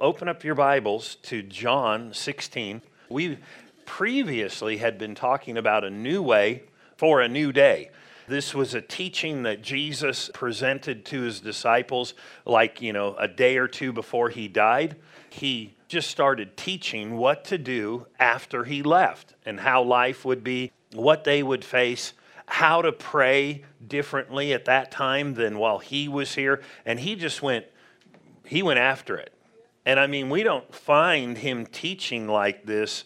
Open up your Bibles to John 16. We previously had been talking about a new way for a new day. This was a teaching that Jesus presented to his disciples, like, you know, a day or two before he died. He just started teaching what to do after he left and how life would be, what they would face, how to pray differently at that time than while he was here. And he just went, he went after it. And I mean, we don't find him teaching like this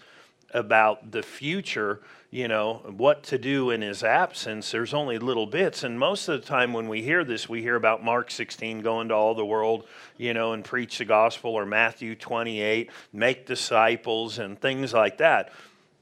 about the future, you know, what to do in his absence. There's only little bits. And most of the time when we hear this, we hear about Mark 16, going to all the world, you know, and preach the gospel, or Matthew 28, make disciples, and things like that.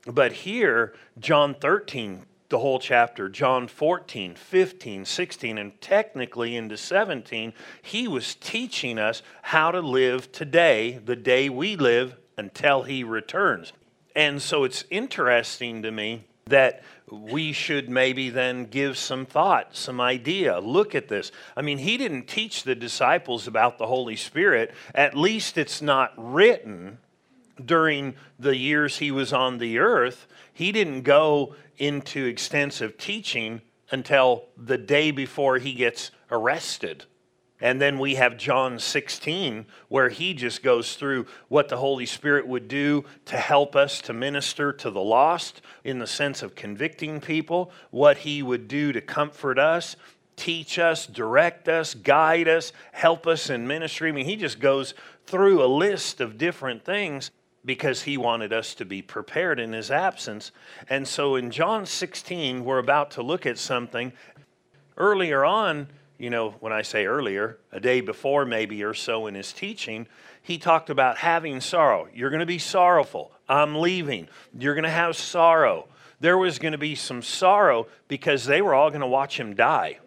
But here, John 13, the whole chapter, John 14, 15, 16, and technically into 17, he was teaching us how to live today, the day we live until he returns. And so it's interesting to me that we should maybe then give some thought, some idea. Look at this. I mean, he didn't teach the disciples about the Holy Spirit. At least it's not written during the years he was on the earth. He didn't go into extensive teaching until the day before he gets arrested. And then we have John 16, where he just goes through what the Holy Spirit would do to help us to minister to the lost in the sense of convicting people, what he would do to comfort us, teach us, direct us, guide us, help us in ministry. I mean, he just goes through a list of different things because he wanted us to be prepared in his absence. And so in John 16, we're about to look at something. Earlier on, you know, when I say earlier, a day before maybe or so in his teaching, he talked about having sorrow. You're going to be sorrowful. I'm leaving. You're going to have sorrow. There was going to be some sorrow because they were all going to watch him die.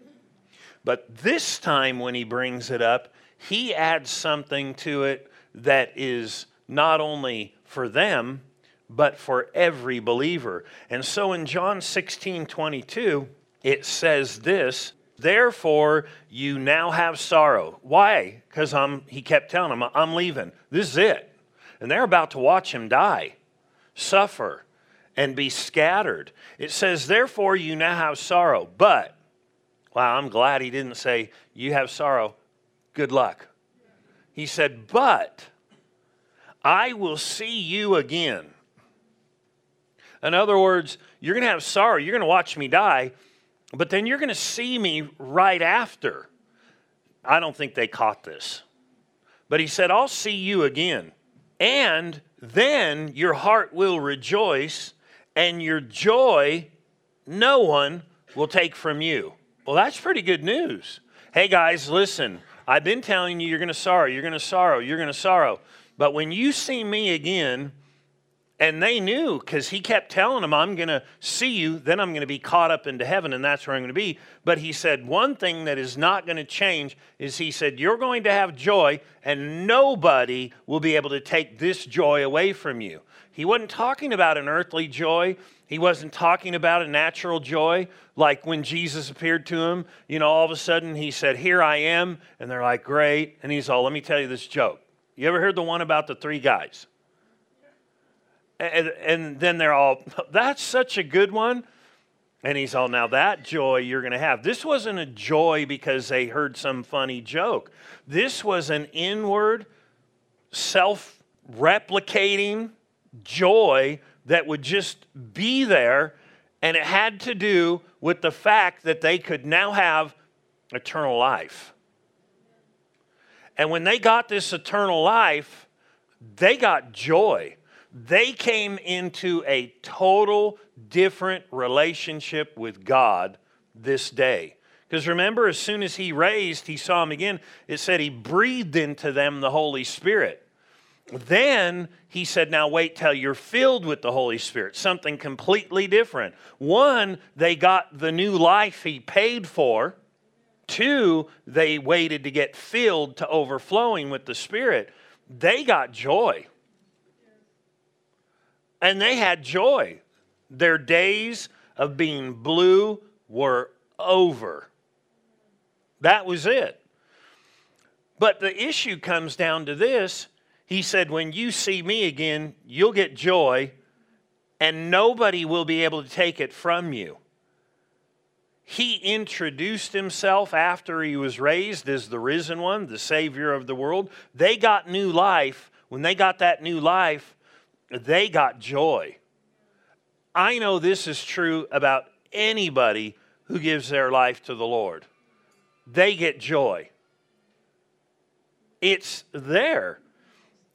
But this time, when he brings it up, he adds something to it that is not only for them, but for every believer. And so in John 16 22, it says this Therefore, you now have sorrow. Why? Because I'm, he kept telling them, I'm leaving. This is it. And they're about to watch him die, suffer, and be scattered. It says, Therefore, you now have sorrow. But, wow, I'm glad he didn't say, You have sorrow. Good luck. He said, But I will see you again. In other words, you're going to have sorrow. You're going to watch me die but then you're going to see me right after. I don't think they caught this. But he said, I'll see you again. And then your heart will rejoice, and your joy no one will take from you. Well, that's pretty good news. Hey, guys, listen. I've been telling you you're going to sorrow, you're going to sorrow, you're going to sorrow. But when you see me again, and they knew because he kept telling them, I'm going to see you, then I'm going to be caught up into heaven, and that's where I'm going to be. But he said, one thing that is not going to change is he said, You're going to have joy, and nobody will be able to take this joy away from you. He wasn't talking about an earthly joy. He wasn't talking about a natural joy like when Jesus appeared to him. You know, all of a sudden he said, Here I am. And they're like, Great. And he's all, Let me tell you this joke. You ever heard the one about the three guys? And, and then they're all, that's such a good one. And he's all, now that joy you're going to have. This wasn't a joy because they heard some funny joke. This was an inward, self replicating joy that would just be there. And it had to do with the fact that they could now have eternal life. And when they got this eternal life, they got joy they came into a total different relationship with God this day. Because remember, as soon as he raised, he saw him again, it said he breathed into them the Holy Spirit. Then he said, Now wait till you're filled with the Holy Spirit, something completely different. One, they got the new life he paid for. Two, they waited to get filled to overflowing with the Spirit. They got joy and they had joy. Their days of being blue were over. That was it. But the issue comes down to this He said, When you see me again, you'll get joy, and nobody will be able to take it from you. He introduced himself after he was raised as the risen one, the Savior of the world. They got new life. When they got that new life, they got joy. I know this is true about anybody who gives their life to the Lord. They get joy. It's there.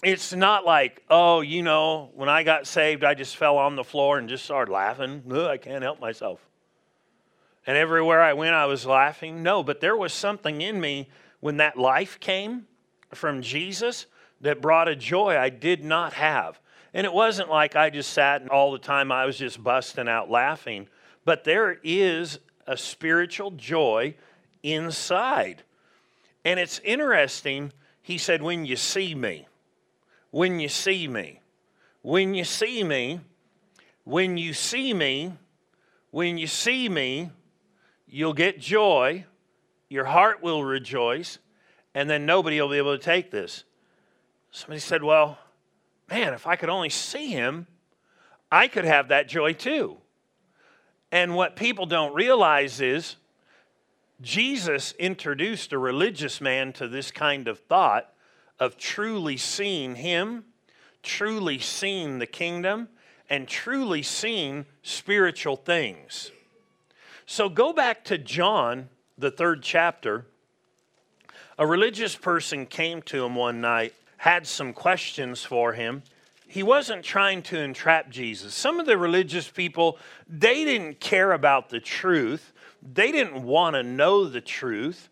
It's not like, oh, you know, when I got saved, I just fell on the floor and just started laughing. Ugh, I can't help myself. And everywhere I went, I was laughing. No, but there was something in me when that life came from Jesus that brought a joy I did not have. And it wasn't like I just sat and all the time I was just busting out laughing, but there is a spiritual joy inside. And it's interesting, he said, when you see me, when you see me, when you see me, when you see me, when you see me, you'll get joy, your heart will rejoice, and then nobody will be able to take this. Somebody said, Well, man, if I could only see him, I could have that joy too. And what people don't realize is Jesus introduced a religious man to this kind of thought of truly seeing him, truly seeing the kingdom, and truly seeing spiritual things. So go back to John, the third chapter. A religious person came to him one night, had some questions for him he wasn't trying to entrap Jesus. Some of the religious people, they didn't care about the truth. They didn't want to know the truth.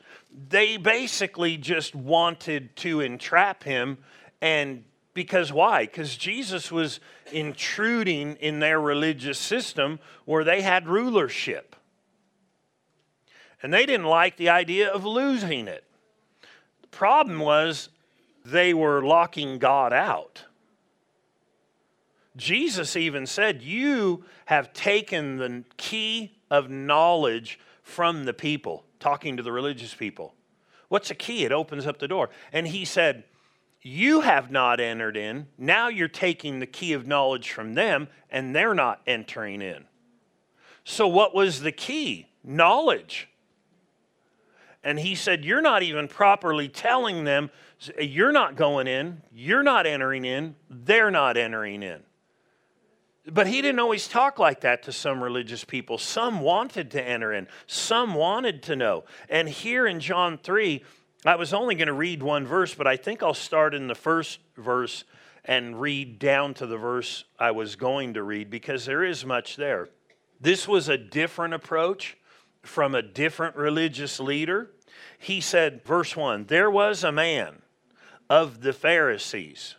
They basically just wanted to entrap him and because why? Because Jesus was intruding in their religious system where they had rulership. And they didn't like the idea of losing it. The problem was they were locking God out. Jesus even said, You have taken the key of knowledge from the people, talking to the religious people. What's a key? It opens up the door. And he said, You have not entered in. Now you're taking the key of knowledge from them, and they're not entering in. So, what was the key? Knowledge. And he said, You're not even properly telling them, you're not going in, you're not entering in, they're not entering in. But he didn't always talk like that to some religious people. Some wanted to enter in, some wanted to know. And here in John 3, I was only going to read one verse, but I think I'll start in the first verse and read down to the verse I was going to read because there is much there. This was a different approach from a different religious leader. He said, verse 1 There was a man of the Pharisees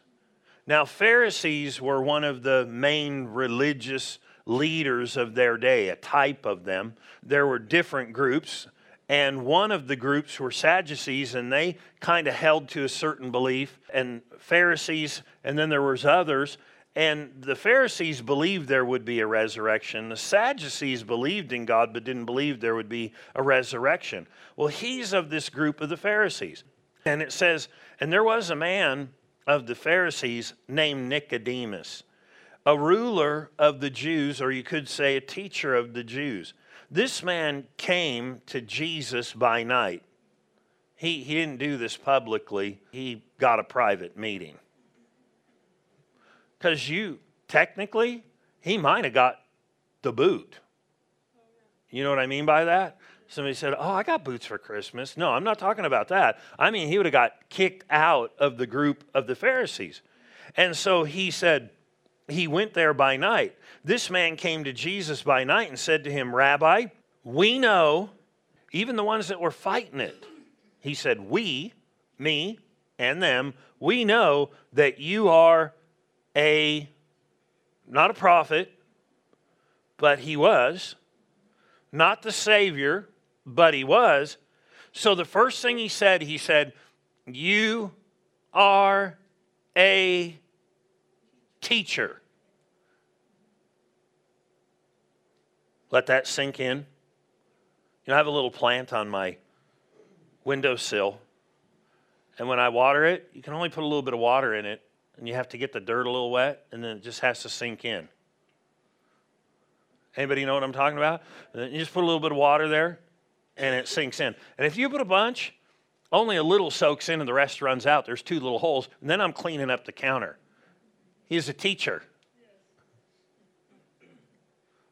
now, Pharisees were one of the main religious leaders of their day, a type of them. There were different groups, and one of the groups were Sadducees, and they kind of held to a certain belief, and Pharisees, and then there was others. And the Pharisees believed there would be a resurrection. The Sadducees believed in God but didn't believe there would be a resurrection. Well, he's of this group of the Pharisees. And it says, And there was a man of the Pharisees named Nicodemus, a ruler of the Jews, or you could say a teacher of the Jews. This man came to Jesus by night. He, he didn't do this publicly, he got a private meeting. Because you, technically, he might have got the boot. You know what I mean by that? Somebody said, Oh, I got boots for Christmas. No, I'm not talking about that. I mean, he would have got kicked out of the group of the Pharisees. And so he said, He went there by night. This man came to Jesus by night and said to him, Rabbi, we know, even the ones that were fighting it, he said, We, me, and them, we know that you are a, not a prophet, but he was, not the Savior, but he was. So the first thing he said, he said, You are a teacher. Let that sink in. You know, I have a little plant on my windowsill. And when I water it, you can only put a little bit of water in it and you have to get the dirt a little wet, and then it just has to sink in. Anybody know what I'm talking about? Uh, you just put a little bit of water there, and it sinks in. And if you put a bunch, only a little soaks in and the rest runs out. There's two little holes, and then I'm cleaning up the counter. He's a teacher.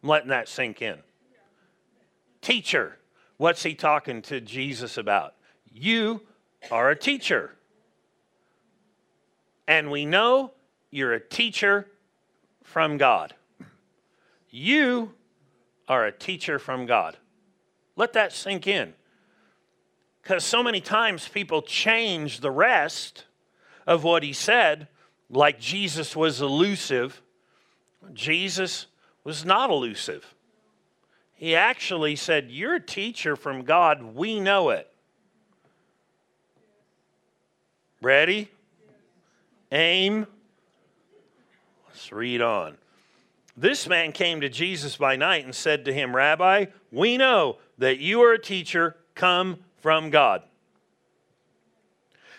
I'm letting that sink in. Teacher. What's he talking to Jesus about? You are a teacher. And we know you're a teacher from God. You are a teacher from God. Let that sink in. Because so many times people change the rest of what he said, like Jesus was elusive. Jesus was not elusive. He actually said, You're a teacher from God. We know it. Ready? Aim. Let's read on. This man came to Jesus by night and said to him, Rabbi, we know that you are a teacher come from God.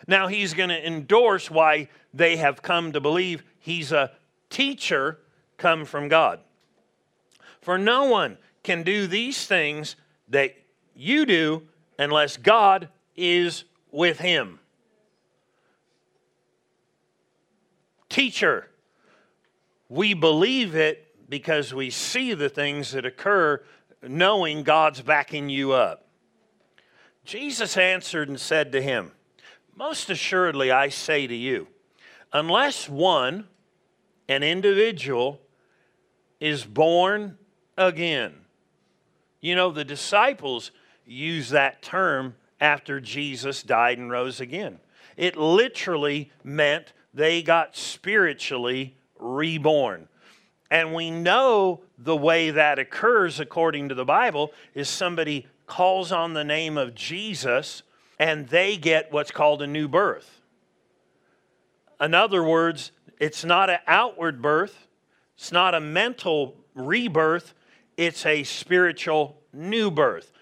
Now he's going to endorse why they have come to believe he's a teacher come from God. For no one can do these things that you do unless God is with him. Teacher, we believe it because we see the things that occur knowing God's backing you up. Jesus answered and said to him, Most assuredly, I say to you, unless one, an individual, is born again. You know, the disciples use that term after Jesus died and rose again. It literally meant they got spiritually reborn. And we know the way that occurs according to the Bible is somebody calls on the name of Jesus and they get what's called a new birth. In other words, it's not an outward birth, it's not a mental rebirth, it's a spiritual new birth.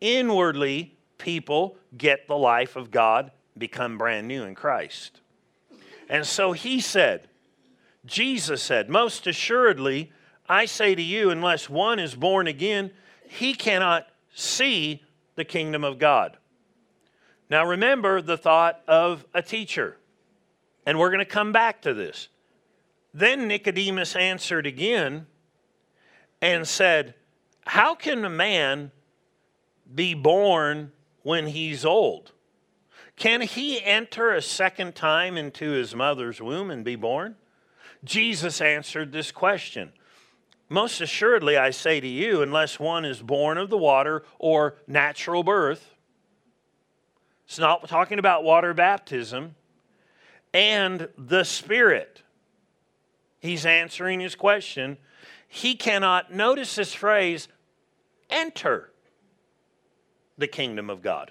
Inwardly, people get the life of God, become brand new in Christ. And so he said, Jesus said, Most assuredly, I say to you, unless one is born again, he cannot see the kingdom of God. Now, remember the thought of a teacher, and we're going to come back to this. Then Nicodemus answered again and said, How can a man be born when he's old? Can he enter a second time into his mother's womb and be born? Jesus answered this question most assuredly, I say to you, unless one is born of the water or natural birth, it's not talking about water baptism, and the Spirit. He's answering his question. He cannot, notice this phrase, enter the kingdom of God.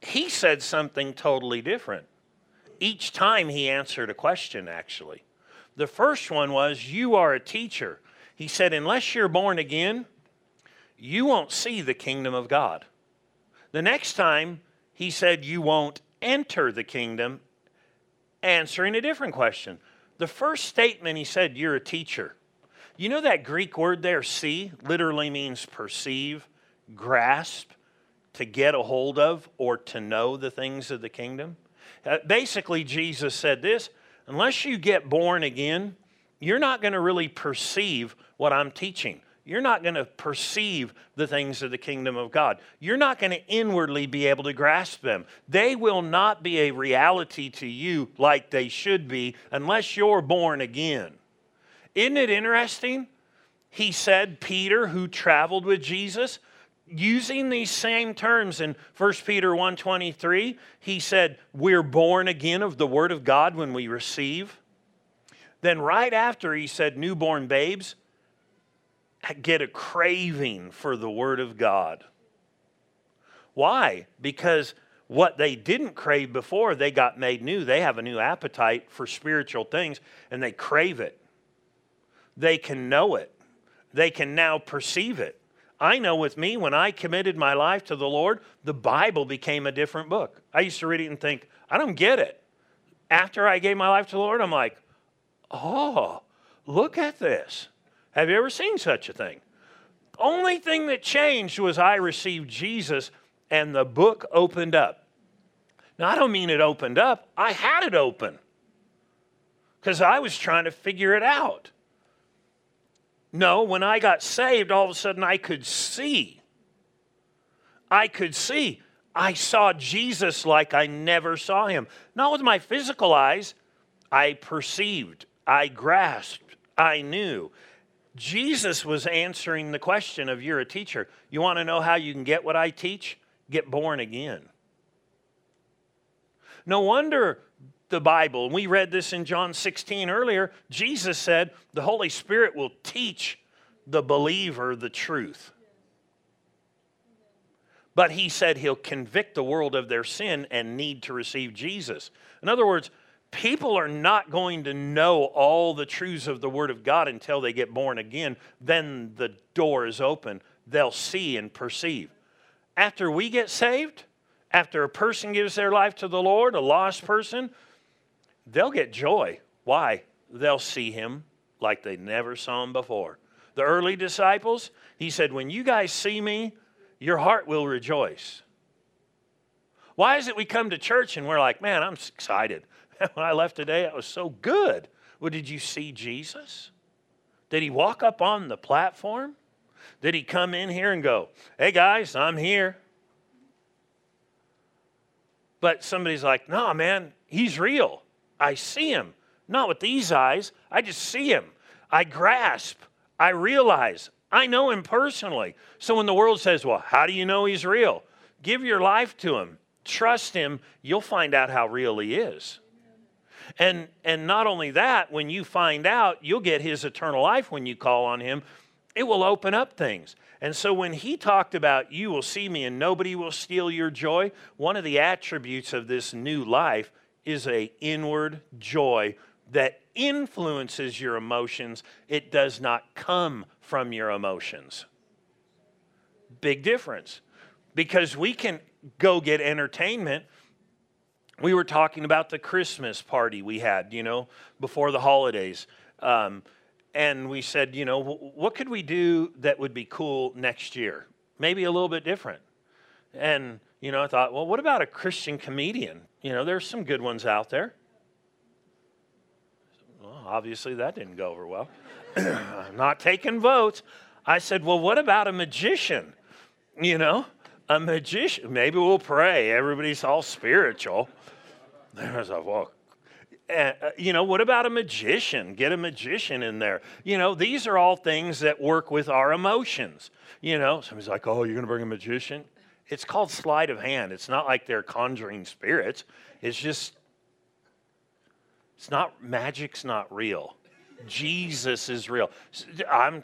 He said something totally different. Each time he answered a question, actually. The first one was, You are a teacher. He said, Unless you're born again, you won't see the kingdom of God. The next time, he said, You won't enter the kingdom, answering a different question. The first statement, he said, You're a teacher. You know that Greek word there, see, literally means perceive, grasp, to get a hold of, or to know the things of the kingdom. Uh, basically, Jesus said this unless you get born again, you're not going to really perceive what I'm teaching. You're not going to perceive the things of the kingdom of God. You're not going to inwardly be able to grasp them. They will not be a reality to you like they should be unless you're born again. Isn't it interesting? He said, Peter, who traveled with Jesus, using these same terms in 1 Peter 1:23, he said, "We're born again of the word of God when we receive." Then right after he said, "Newborn babes get a craving for the word of God." Why? Because what they didn't crave before, they got made new. They have a new appetite for spiritual things and they crave it. They can know it. They can now perceive it. I know with me, when I committed my life to the Lord, the Bible became a different book. I used to read it and think, I don't get it. After I gave my life to the Lord, I'm like, oh, look at this. Have you ever seen such a thing? Only thing that changed was I received Jesus and the book opened up. Now, I don't mean it opened up, I had it open because I was trying to figure it out. No, when I got saved, all of a sudden I could see. I could see. I saw Jesus like I never saw him. Not with my physical eyes, I perceived, I grasped, I knew. Jesus was answering the question of you're a teacher. You want to know how you can get what I teach? Get born again. No wonder the Bible, and we read this in John 16 earlier, Jesus said the Holy Spirit will teach the believer the truth. But he said he'll convict the world of their sin and need to receive Jesus. In other words, people are not going to know all the truths of the Word of God until they get born again. Then the door is open. They'll see and perceive. After we get saved, after a person gives their life to the Lord, a lost person, they'll get joy. Why? They'll see Him like they never saw Him before. The early disciples, He said, When you guys see me, your heart will rejoice. Why is it we come to church and we're like, man, I'm excited. when I left today, it was so good. Well, did you see Jesus? Did he walk up on the platform? Did he come in here and go, hey guys, I'm here? But somebody's like, no, man, he's real. I see him. Not with these eyes. I just see him. I grasp. I realize. I know him personally. So when the world says, well, how do you know he's real? Give your life to him. Trust him. You'll find out how real he is. And, and not only that, when you find out, you'll get his eternal life when you call on him. It will open up things. And so when he talked about, you will see me and nobody will steal your joy, one of the attributes of this new life is a inward joy that influences your emotions. It does not come from your emotions. Big difference. Because we can go get entertainment we were talking about the Christmas party we had, you know, before the holidays. Um, and we said, you know, what could we do that would be cool next year? Maybe a little bit different. And, you know, I thought, well, what about a Christian comedian? You know, there's some good ones out there. Well, obviously, that didn't go over well. I'm not taking votes. I said, well, what about a magician? You know, a magician. Maybe we'll pray. Everybody's all spiritual. I was like, well, uh, you know, what about a magician? Get a magician in there. You know, these are all things that work with our emotions. You know, somebody's like, oh, you're going to bring a magician? It's called sleight of hand. It's not like they're conjuring spirits. It's just, it's not, magic's not real. Jesus is real. I'm,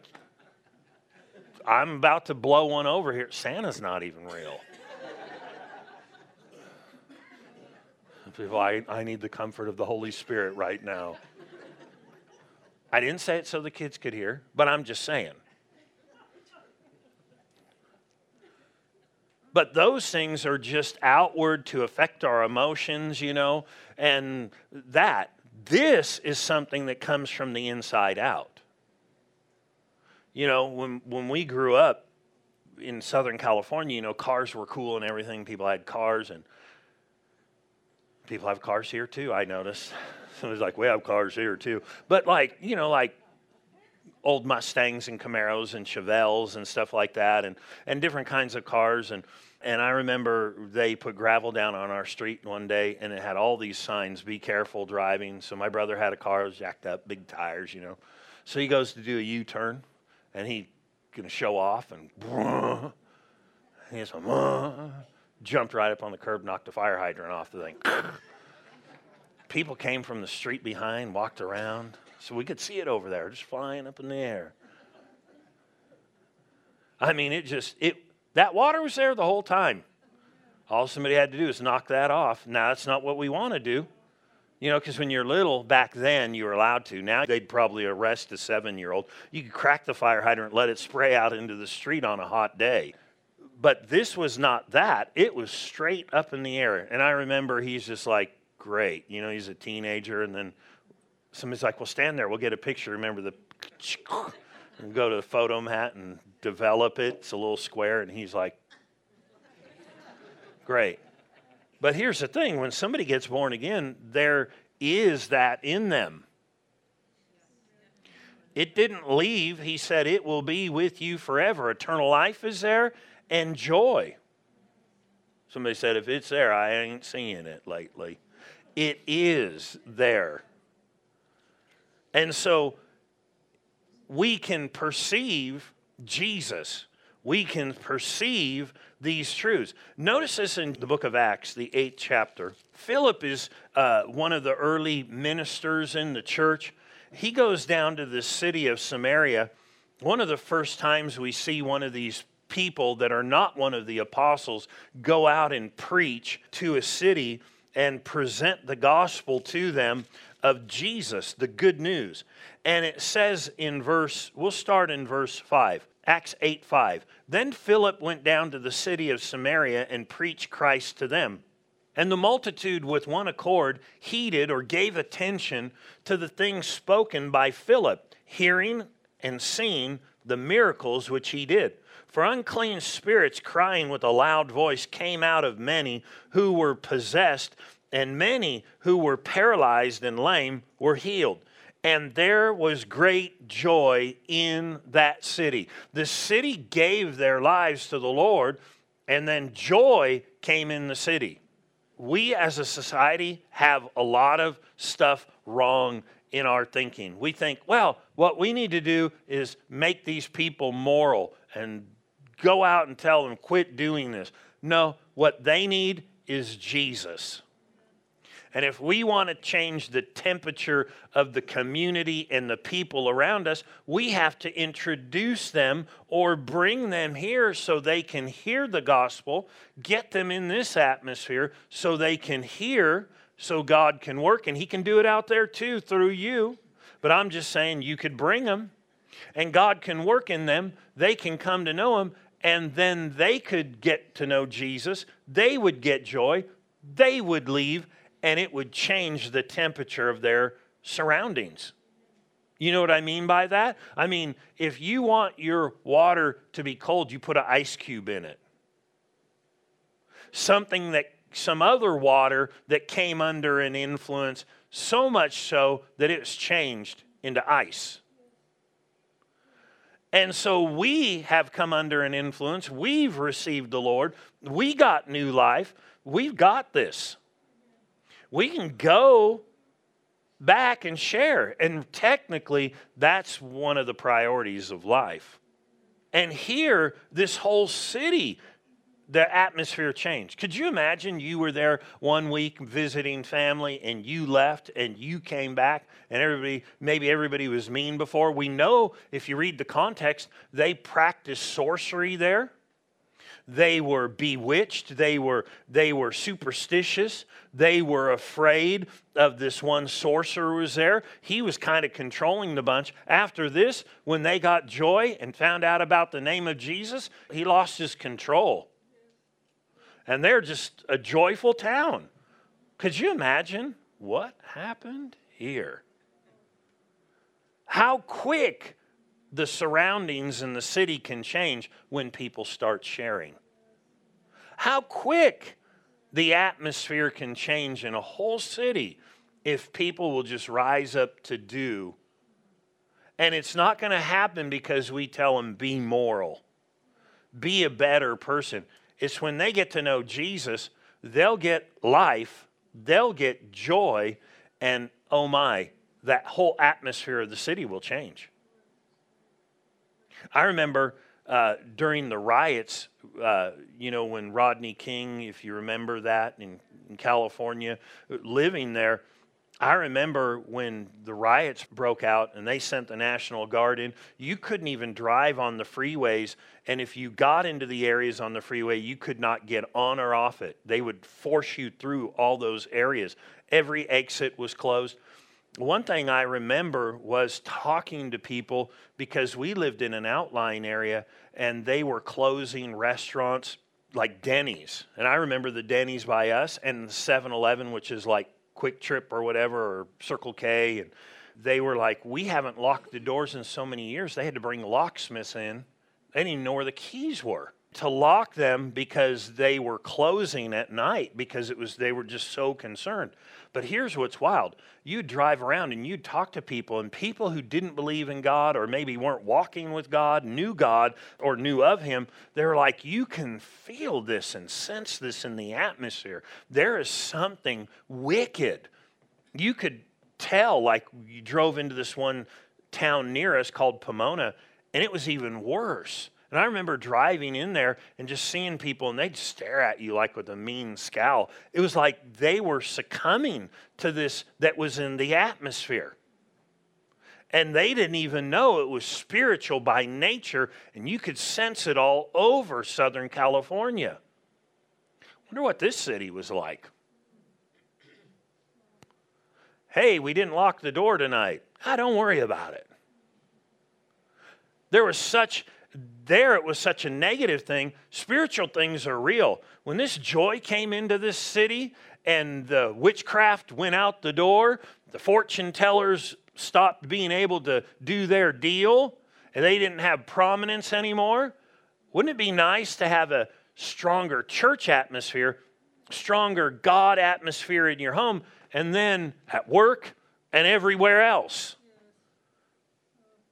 I'm about to blow one over here. Santa's not even real. people, I, I need the comfort of the Holy Spirit right now. I didn't say it so the kids could hear, but I'm just saying. But those things are just outward to affect our emotions, you know, and that. This is something that comes from the inside out. You know, when, when we grew up in Southern California, you know, cars were cool and everything. People had cars, and People have cars here too, I noticed. Somebody's like, we have cars here too. But like, you know, like old Mustangs and Camaros and Chevelles and stuff like that and, and different kinds of cars. And, and I remember they put gravel down on our street one day and it had all these signs, be careful driving. So my brother had a car, was jacked up, big tires, you know. So he goes to do a U-turn and he going to show off and he goes, jumped right up on the curb, knocked a fire hydrant off the thing. People came from the street behind, walked around, so we could see it over there, just flying up in the air. I mean, it just it that water was there the whole time. All somebody had to do is knock that off. Now that's not what we want to do. You know, because when you're little, back then you were allowed to. Now they'd probably arrest a seven year old. You could crack the fire hydrant, let it spray out into the street on a hot day But this was not that. It was straight up in the air. And I remember he's just like, great. You know, he's a teenager. And then somebody's like, well, stand there. We'll get a picture. Remember the. And go to the Fotomat and develop it. It's a little square. And he's like, great. But here's the thing when somebody gets born again, there is that in them. It didn't leave. He said, It will be with you forever. Eternal life is there and joy. Somebody said, If it's there, I ain't seeing it lately. It is there. And so we can perceive Jesus. We can perceive these truths. Notice this in the book of Acts, the eighth chapter. Philip is uh, one of the early ministers in the church he goes down to the city of Samaria. One of the first times we see one of these people that are not one of the apostles go out and preach to a city and present the gospel to them of Jesus, the good news. And it says in verse, we'll start in verse 5. Acts 8 5. Then Philip went down to the city of Samaria and preached Christ to them. And the multitude, with one accord, heeded or gave attention to the things spoken by Philip, hearing and seeing the miracles which he did. For unclean spirits, crying with a loud voice, came out of many who were possessed, and many who were paralyzed and lame were healed. And there was great joy in that city. The city gave their lives to the Lord, and then joy came in the city we as a society have a lot of stuff wrong in our thinking. We think, well, what we need to do is make these people moral and go out and tell them, quit doing this. No, what they need is Jesus. And if we want to change the temperature of the community and the people around us, we have to introduce them or bring them here so they can hear the gospel, get them in this atmosphere so they can hear, so God can work. And He can do it out there too through you. But I'm just saying you could bring them and God can work in them. They can come to know Him and then they could get to know Jesus. They would get joy. They would leave and it would change the temperature of their surroundings. You know what I mean by that? I mean, if you want your water to be cold, you put an ice cube in it. Something that some other water that came under an influence, so much so that it was changed into ice. And so we have come under an influence. We've received the Lord. We got new life. We've got this we can go back and share. And technically, that's one of the priorities of life. And here, this whole city, the atmosphere changed. Could you imagine you were there one week visiting family and you left and you came back and everybody, maybe everybody was mean before? We know if you read the context, they practiced sorcery there. They were bewitched. They were, they were superstitious. They were afraid of this one sorcerer who was there. He was kind of controlling the bunch. After this, when they got joy and found out about the name of Jesus, he lost his control. And they're just a joyful town. Could you imagine what happened here? How quick the surroundings in the city can change when people start sharing. How quick the atmosphere can change in a whole city if people will just rise up to do. And it's not going to happen because we tell them, be moral, be a better person. It's when they get to know Jesus, they'll get life, they'll get joy, and oh my, that whole atmosphere of the city will change. I remember uh, during the riots, uh, you know, when Rodney King, if you remember that in, in California, living there, I remember when the riots broke out and they sent the National Guard in, you couldn't even drive on the freeways. And if you got into the areas on the freeway, you could not get on or off it. They would force you through all those areas. Every exit was closed. One thing I remember was talking to people because we lived in an outlying area and they were closing restaurants like Denny's. And I remember the Denny's by us and the 7 Eleven, which is like QuikTrip or whatever, or Circle K. And they were like, We haven't locked the doors in so many years. They had to bring locksmiths in. They didn't even know where the keys were to lock them because they were closing at night because it was they were just so concerned. But here's what's wild. You'd drive around and you'd talk to people and people who didn't believe in God or maybe weren't walking with God, knew God or knew of him, they're like you can feel this and sense this in the atmosphere. There is something wicked. You could tell like you drove into this one town near us called Pomona and it was even worse and I remember driving in there and just seeing people, and they'd stare at you like with a mean scowl. It was like they were succumbing to this that was in the atmosphere. And they didn't even know it was spiritual by nature, and you could sense it all over Southern California. Wonder what this city was like. Hey, we didn't lock the door tonight. Ah, don't worry about it. There was such there it was such a negative thing. Spiritual things are real. When this joy came into this city and the witchcraft went out the door, the fortune tellers stopped being able to do their deal, and they didn't have prominence anymore. Wouldn't it be nice to have a stronger church atmosphere, stronger God atmosphere in your home, and then at work and everywhere else?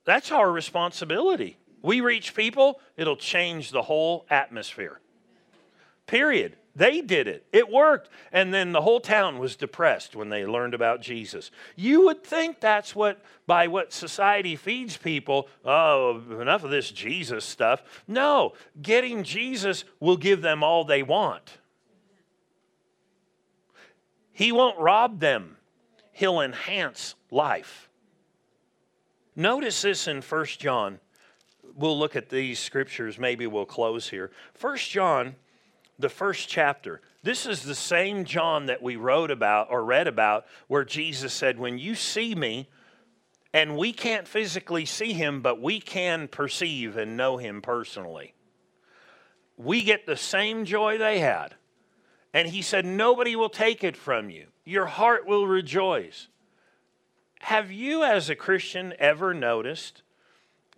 That's our responsibility we reach people, it'll change the whole atmosphere. Period. They did it. It worked. And then the whole town was depressed when they learned about Jesus. You would think that's what, by what society feeds people, oh, enough of this Jesus stuff. No, getting Jesus will give them all they want. He won't rob them, He'll enhance life. Notice this in 1 John we'll look at these scriptures. Maybe we'll close here. First John, the first chapter. This is the same John that we wrote about or read about where Jesus said, When you see me, and we can't physically see him, but we can perceive and know him personally. We get the same joy they had. And he said, Nobody will take it from you. Your heart will rejoice. Have you, as a Christian, ever noticed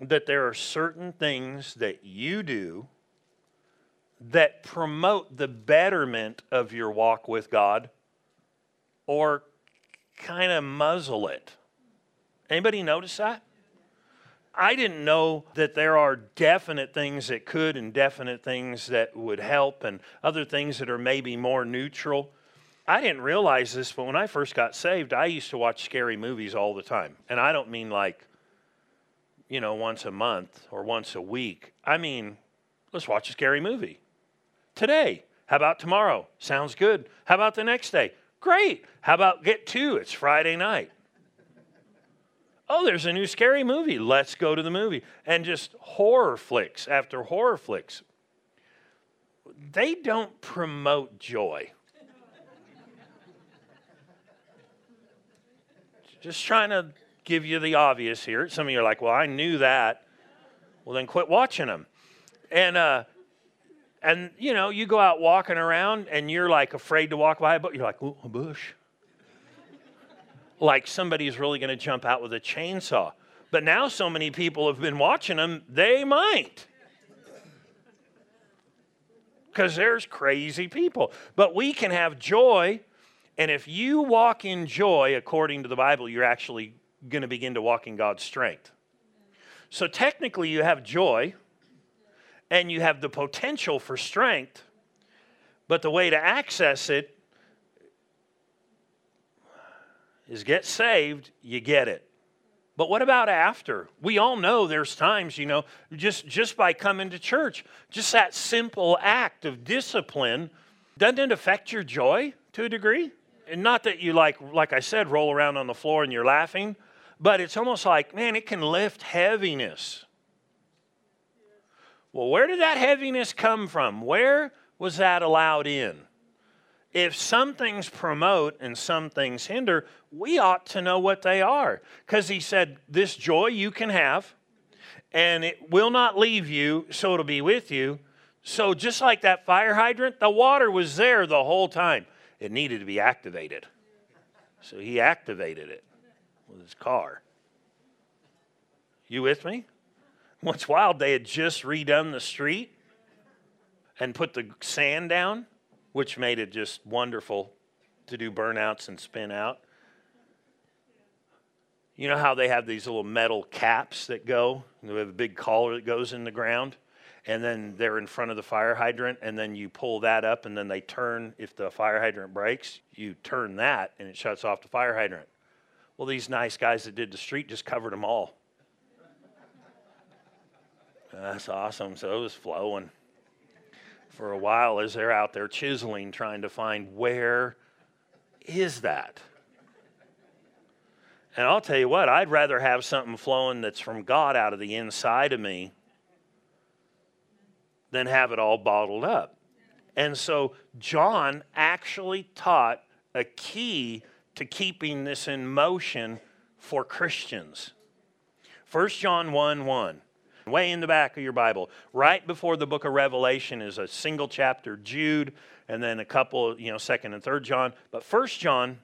that there are certain things that you do that promote the betterment of your walk with God or kind of muzzle it. Anybody notice that? I didn't know that there are definite things that could and definite things that would help and other things that are maybe more neutral. I didn't realize this, but when I first got saved, I used to watch scary movies all the time. And I don't mean like you know, once a month or once a week. I mean, let's watch a scary movie. Today, how about tomorrow? Sounds good. How about the next day? Great. How about get two? It's Friday night. Oh, there's a new scary movie. Let's go to the movie. And just horror flicks after horror flicks. They don't promote joy. just trying to give you the obvious here. Some of you are like, well, I knew that. Well, then quit watching them. And, uh, and you know, you go out walking around and you're like afraid to walk by a bush. You're like, oh, a bush. like somebody's really going to jump out with a chainsaw. But now so many people have been watching them, they might. Because there's crazy people. But we can have joy. And if you walk in joy, according to the Bible, you're actually going to begin to walk in God's strength. So technically, you have joy and you have the potential for strength, but the way to access it is get saved, you get it. But what about after? We all know there's times, you know, just, just by coming to church, just that simple act of discipline, doesn't it affect your joy to a degree? And not that you like, like I said, roll around on the floor and you're laughing, but it's almost like, man, it can lift heaviness. Well, where did that heaviness come from? Where was that allowed in? if some things promote and some things hinder, we ought to know what they are. Because he said, This joy you can have, and it will not leave you, so it'll be with you. So, just like that fire hydrant, the water was there the whole time. It needed to be activated. So, he activated it with his car. You with me? What's wild, they had just redone the street and put the sand down, which made it just wonderful to do burnouts and spin out. You know how they have these little metal caps that go? They have a big collar that goes in the ground, and then they're in front of the fire hydrant, and then you pull that up, and then they turn. If the fire hydrant breaks, you turn that, and it shuts off the fire hydrant. Well, these nice guys that did the street just covered them all. That's awesome. So it was flowing for a while as they're out there chiseling, trying to find where is that. And I'll tell you what, I'd rather have something flowing that's from God out of the inside of me than have it all bottled up. And so John actually taught a key to keeping this in motion for Christians. 1 John 1 1. Way in the back of your Bible, right before the book of Revelation is a single chapter, Jude, and then a couple, you know, second and third John. But First John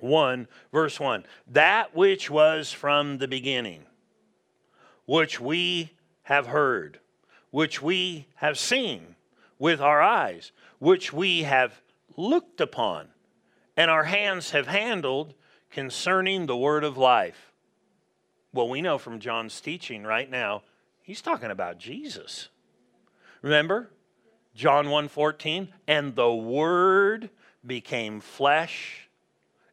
1, verse 1 That which was from the beginning, which we have heard, which we have seen with our eyes, which we have looked upon, and our hands have handled concerning the word of life. Well, we know from John's teaching right now, he's talking about Jesus. Remember? John 1:14, and the word became flesh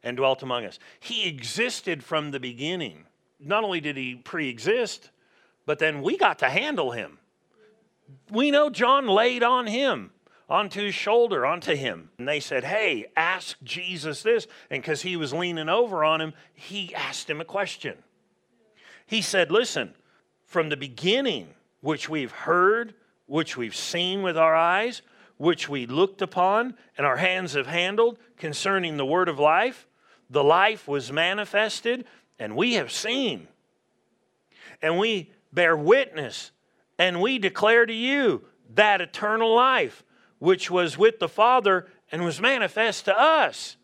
and dwelt among us. He existed from the beginning. Not only did he pre-exist, but then we got to handle him. We know John laid on him, onto his shoulder, onto him. And they said, Hey, ask Jesus this. And because he was leaning over on him, he asked him a question. He said, Listen, from the beginning, which we've heard, which we've seen with our eyes, which we looked upon, and our hands have handled concerning the word of life, the life was manifested, and we have seen. And we bear witness, and we declare to you that eternal life which was with the Father and was manifest to us.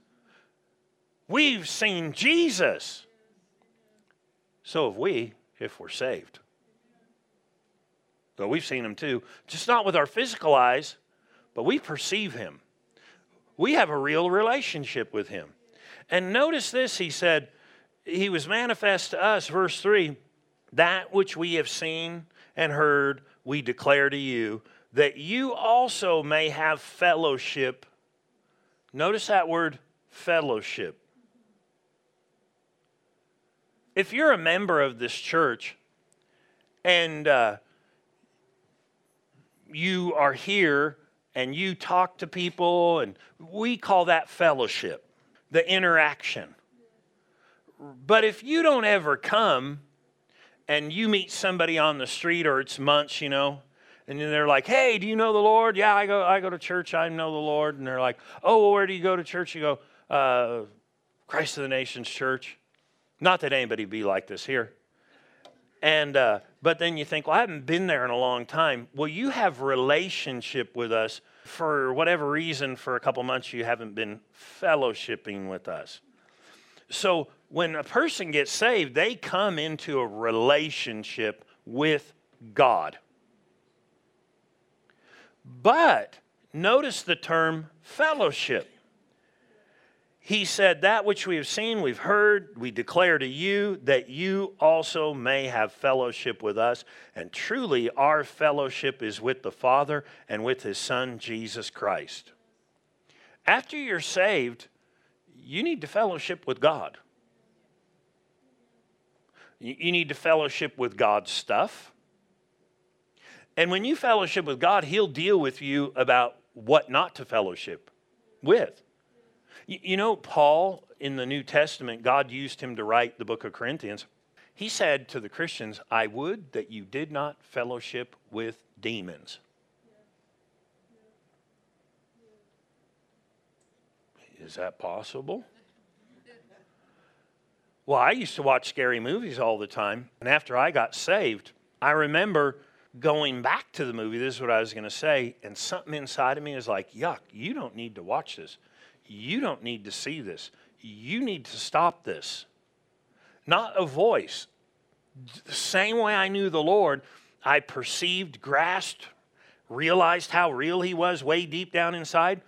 We've seen Jesus. So have we if we're saved. But we've seen him too, just not with our physical eyes, but we perceive him. We have a real relationship with him. And notice this, he said, he was manifest to us, verse 3 that which we have seen and heard, we declare to you, that you also may have fellowship. Notice that word, fellowship if you're a member of this church and uh, you are here and you talk to people, and we call that fellowship, the interaction. But if you don't ever come and you meet somebody on the street or it's months, you know, and then they're like, "Hey, do you know the Lord?" Yeah, I go. I go to church. I know the Lord. And they're like, "Oh, well, where do you go to church?" You go, uh, "Christ to the Nations Church." Not that anybody be like this here. And uh, but then you think, well, I haven't been there in a long time. Well, you have relationship with us for whatever reason. For a couple months, you haven't been fellowshipping with us. So when a person gets saved, they come into a relationship with God. But notice the term fellowship he said, That which we have seen, we've heard, we declare to you, that you also may have fellowship with us. And truly, our fellowship is with the Father and with his Son, Jesus Christ. After you're saved, you need to fellowship with God. You need to fellowship with God's stuff. And when you fellowship with God, He'll deal with you about what not to fellowship with. You know, Paul in the New Testament, God used him to write the book of Corinthians. He said to the Christians, I would that you did not fellowship with demons. Is that possible? Well, I used to watch scary movies all the time. And after I got saved, I remember going back to the movie. This is what I was going to say. And something inside of me is like, yuck, you don't need to watch this. You don't need to see this. You need to stop this. Not a voice. The same way I knew the Lord, I perceived, grasped, realized how real He was way deep down inside.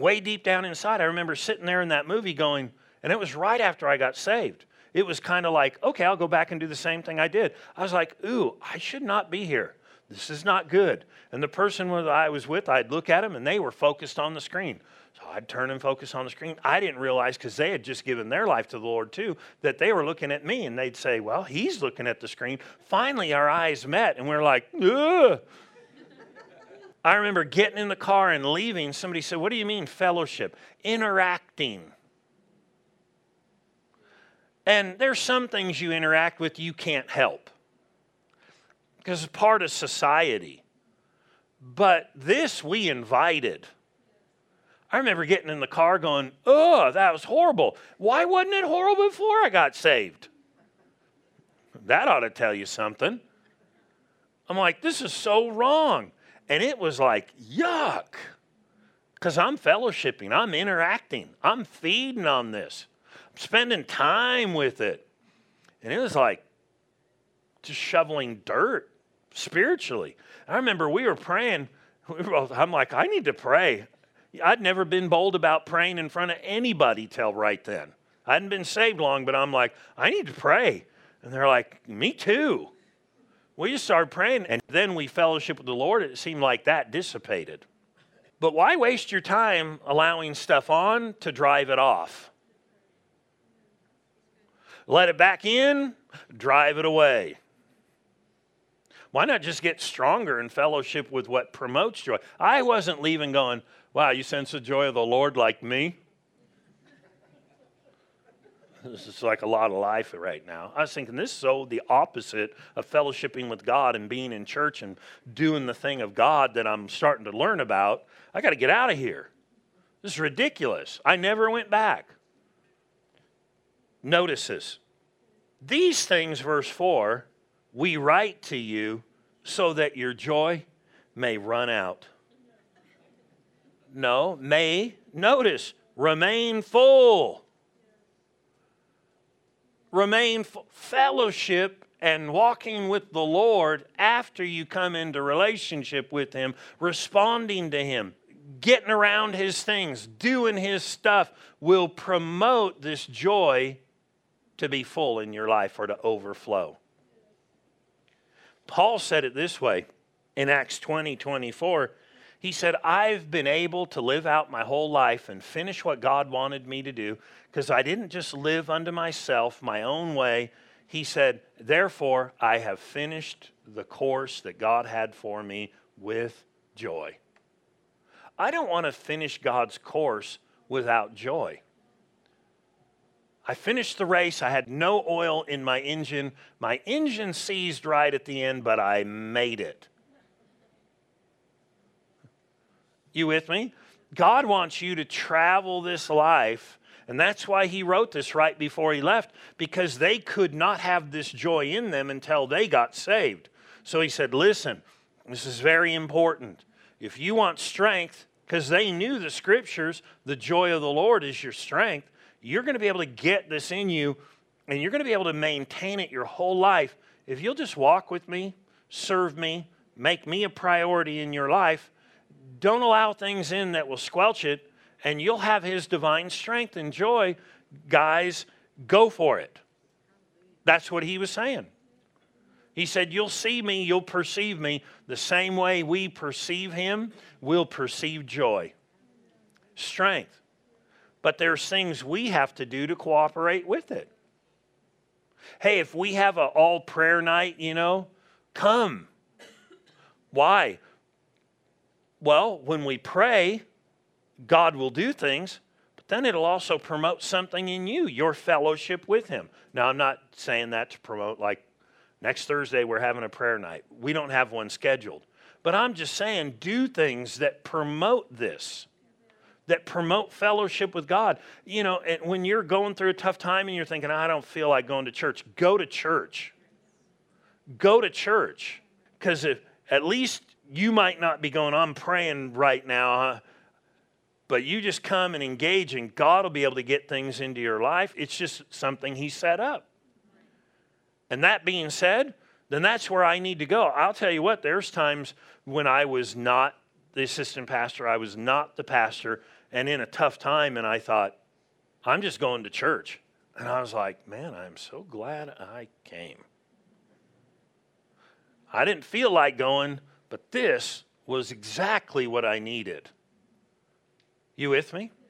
Way deep down inside, I remember sitting there in that movie going, and it was right after I got saved it was kind of like, okay, I'll go back and do the same thing I did. I was like, ooh, I should not be here. This is not good. And the person I was with, I'd look at them and they were focused on the screen. So I'd turn and focus on the screen. I didn't realize because they had just given their life to the Lord too that they were looking at me and they'd say, well, he's looking at the screen. Finally, our eyes met and we are like, ugh. I remember getting in the car and leaving. Somebody said, What do you mean fellowship? Interacting. And there's some things you interact with you can't help because it's part of society. But this we invited. I remember getting in the car going, oh, that was horrible. Why wasn't it horrible before I got saved? That ought to tell you something. I'm like, this is so wrong. And it was like, yuck. Because I'm fellowshipping, I'm interacting, I'm feeding on this I'm spending time with it. And it was like just shoveling dirt spiritually. I remember we were praying. I'm like, I need to pray. I'd never been bold about praying in front of anybody till right then. I hadn't been saved long, but I'm like, I need to pray. And they're like, Me too. We just started praying, and then we fellowship with the Lord. It seemed like that dissipated. But why waste your time allowing stuff on to drive it off? let it back in, drive it away. Why not just get stronger in fellowship with what promotes joy? I wasn't leaving going, wow, you sense the joy of the Lord like me? This is like a lot of life right now. I was thinking this is so the opposite of fellowshipping with God and being in church and doing the thing of God that I'm starting to learn about. I got to get out of here. This is ridiculous. I never went back. Notice this. These things, verse 4, we write to you so that your joy may run out. No, may, notice, remain full. Remain fellowship and walking with the Lord after you come into relationship with Him, responding to Him, getting around His things, doing His stuff will promote this joy to be full in your life or to overflow. Paul said it this way in Acts 20 24. He said, I've been able to live out my whole life and finish what God wanted me to do because I didn't just live unto myself, my own way. He said, Therefore, I have finished the course that God had for me with joy. I don't want to finish God's course without joy. I finished the race. I had no oil in my engine. My engine seized right at the end, but I made it. You with me? God wants you to travel this life, and that's why He wrote this right before He left, because they could not have this joy in them until they got saved. So He said, Listen, this is very important. If you want strength, because they knew the scriptures, the joy of the Lord is your strength you're going to be able to get this in you and you're going to be able to maintain it your whole life if you'll just walk with me, serve me, make me a priority in your life. Don't allow things in that will squelch it, and you'll have His divine strength and joy. Guys, go for it. That's what He was saying. He said, You'll see me, you'll perceive me the same way we perceive Him, we'll perceive joy, strength but there's things we have to do to cooperate with it. Hey, if we have an all prayer night, you know, come. Why? Well, when we pray, God will do things, but then it'll also promote something in you, your fellowship with Him. Now, I'm not saying that to promote like next Thursday we're having a prayer night. We don't have one scheduled. But I'm just saying do things that promote this that promote fellowship with God. You know, and when you're going through a tough time and you're thinking, I don't feel like going to church, go to church. Go to church. Because at least you might not be going, I'm praying right now, huh? but you just come and engage, and God will be able to get things into your life. It's just something He set up. And that being said, then that's where I need to go. I'll tell you what, there's times when I was not the assistant pastor, I was not the pastor, and in a tough time, and I thought, I'm just going to church. And I was like, man, I'm so glad I came. I didn't feel like going, but this was exactly what I needed. You with me?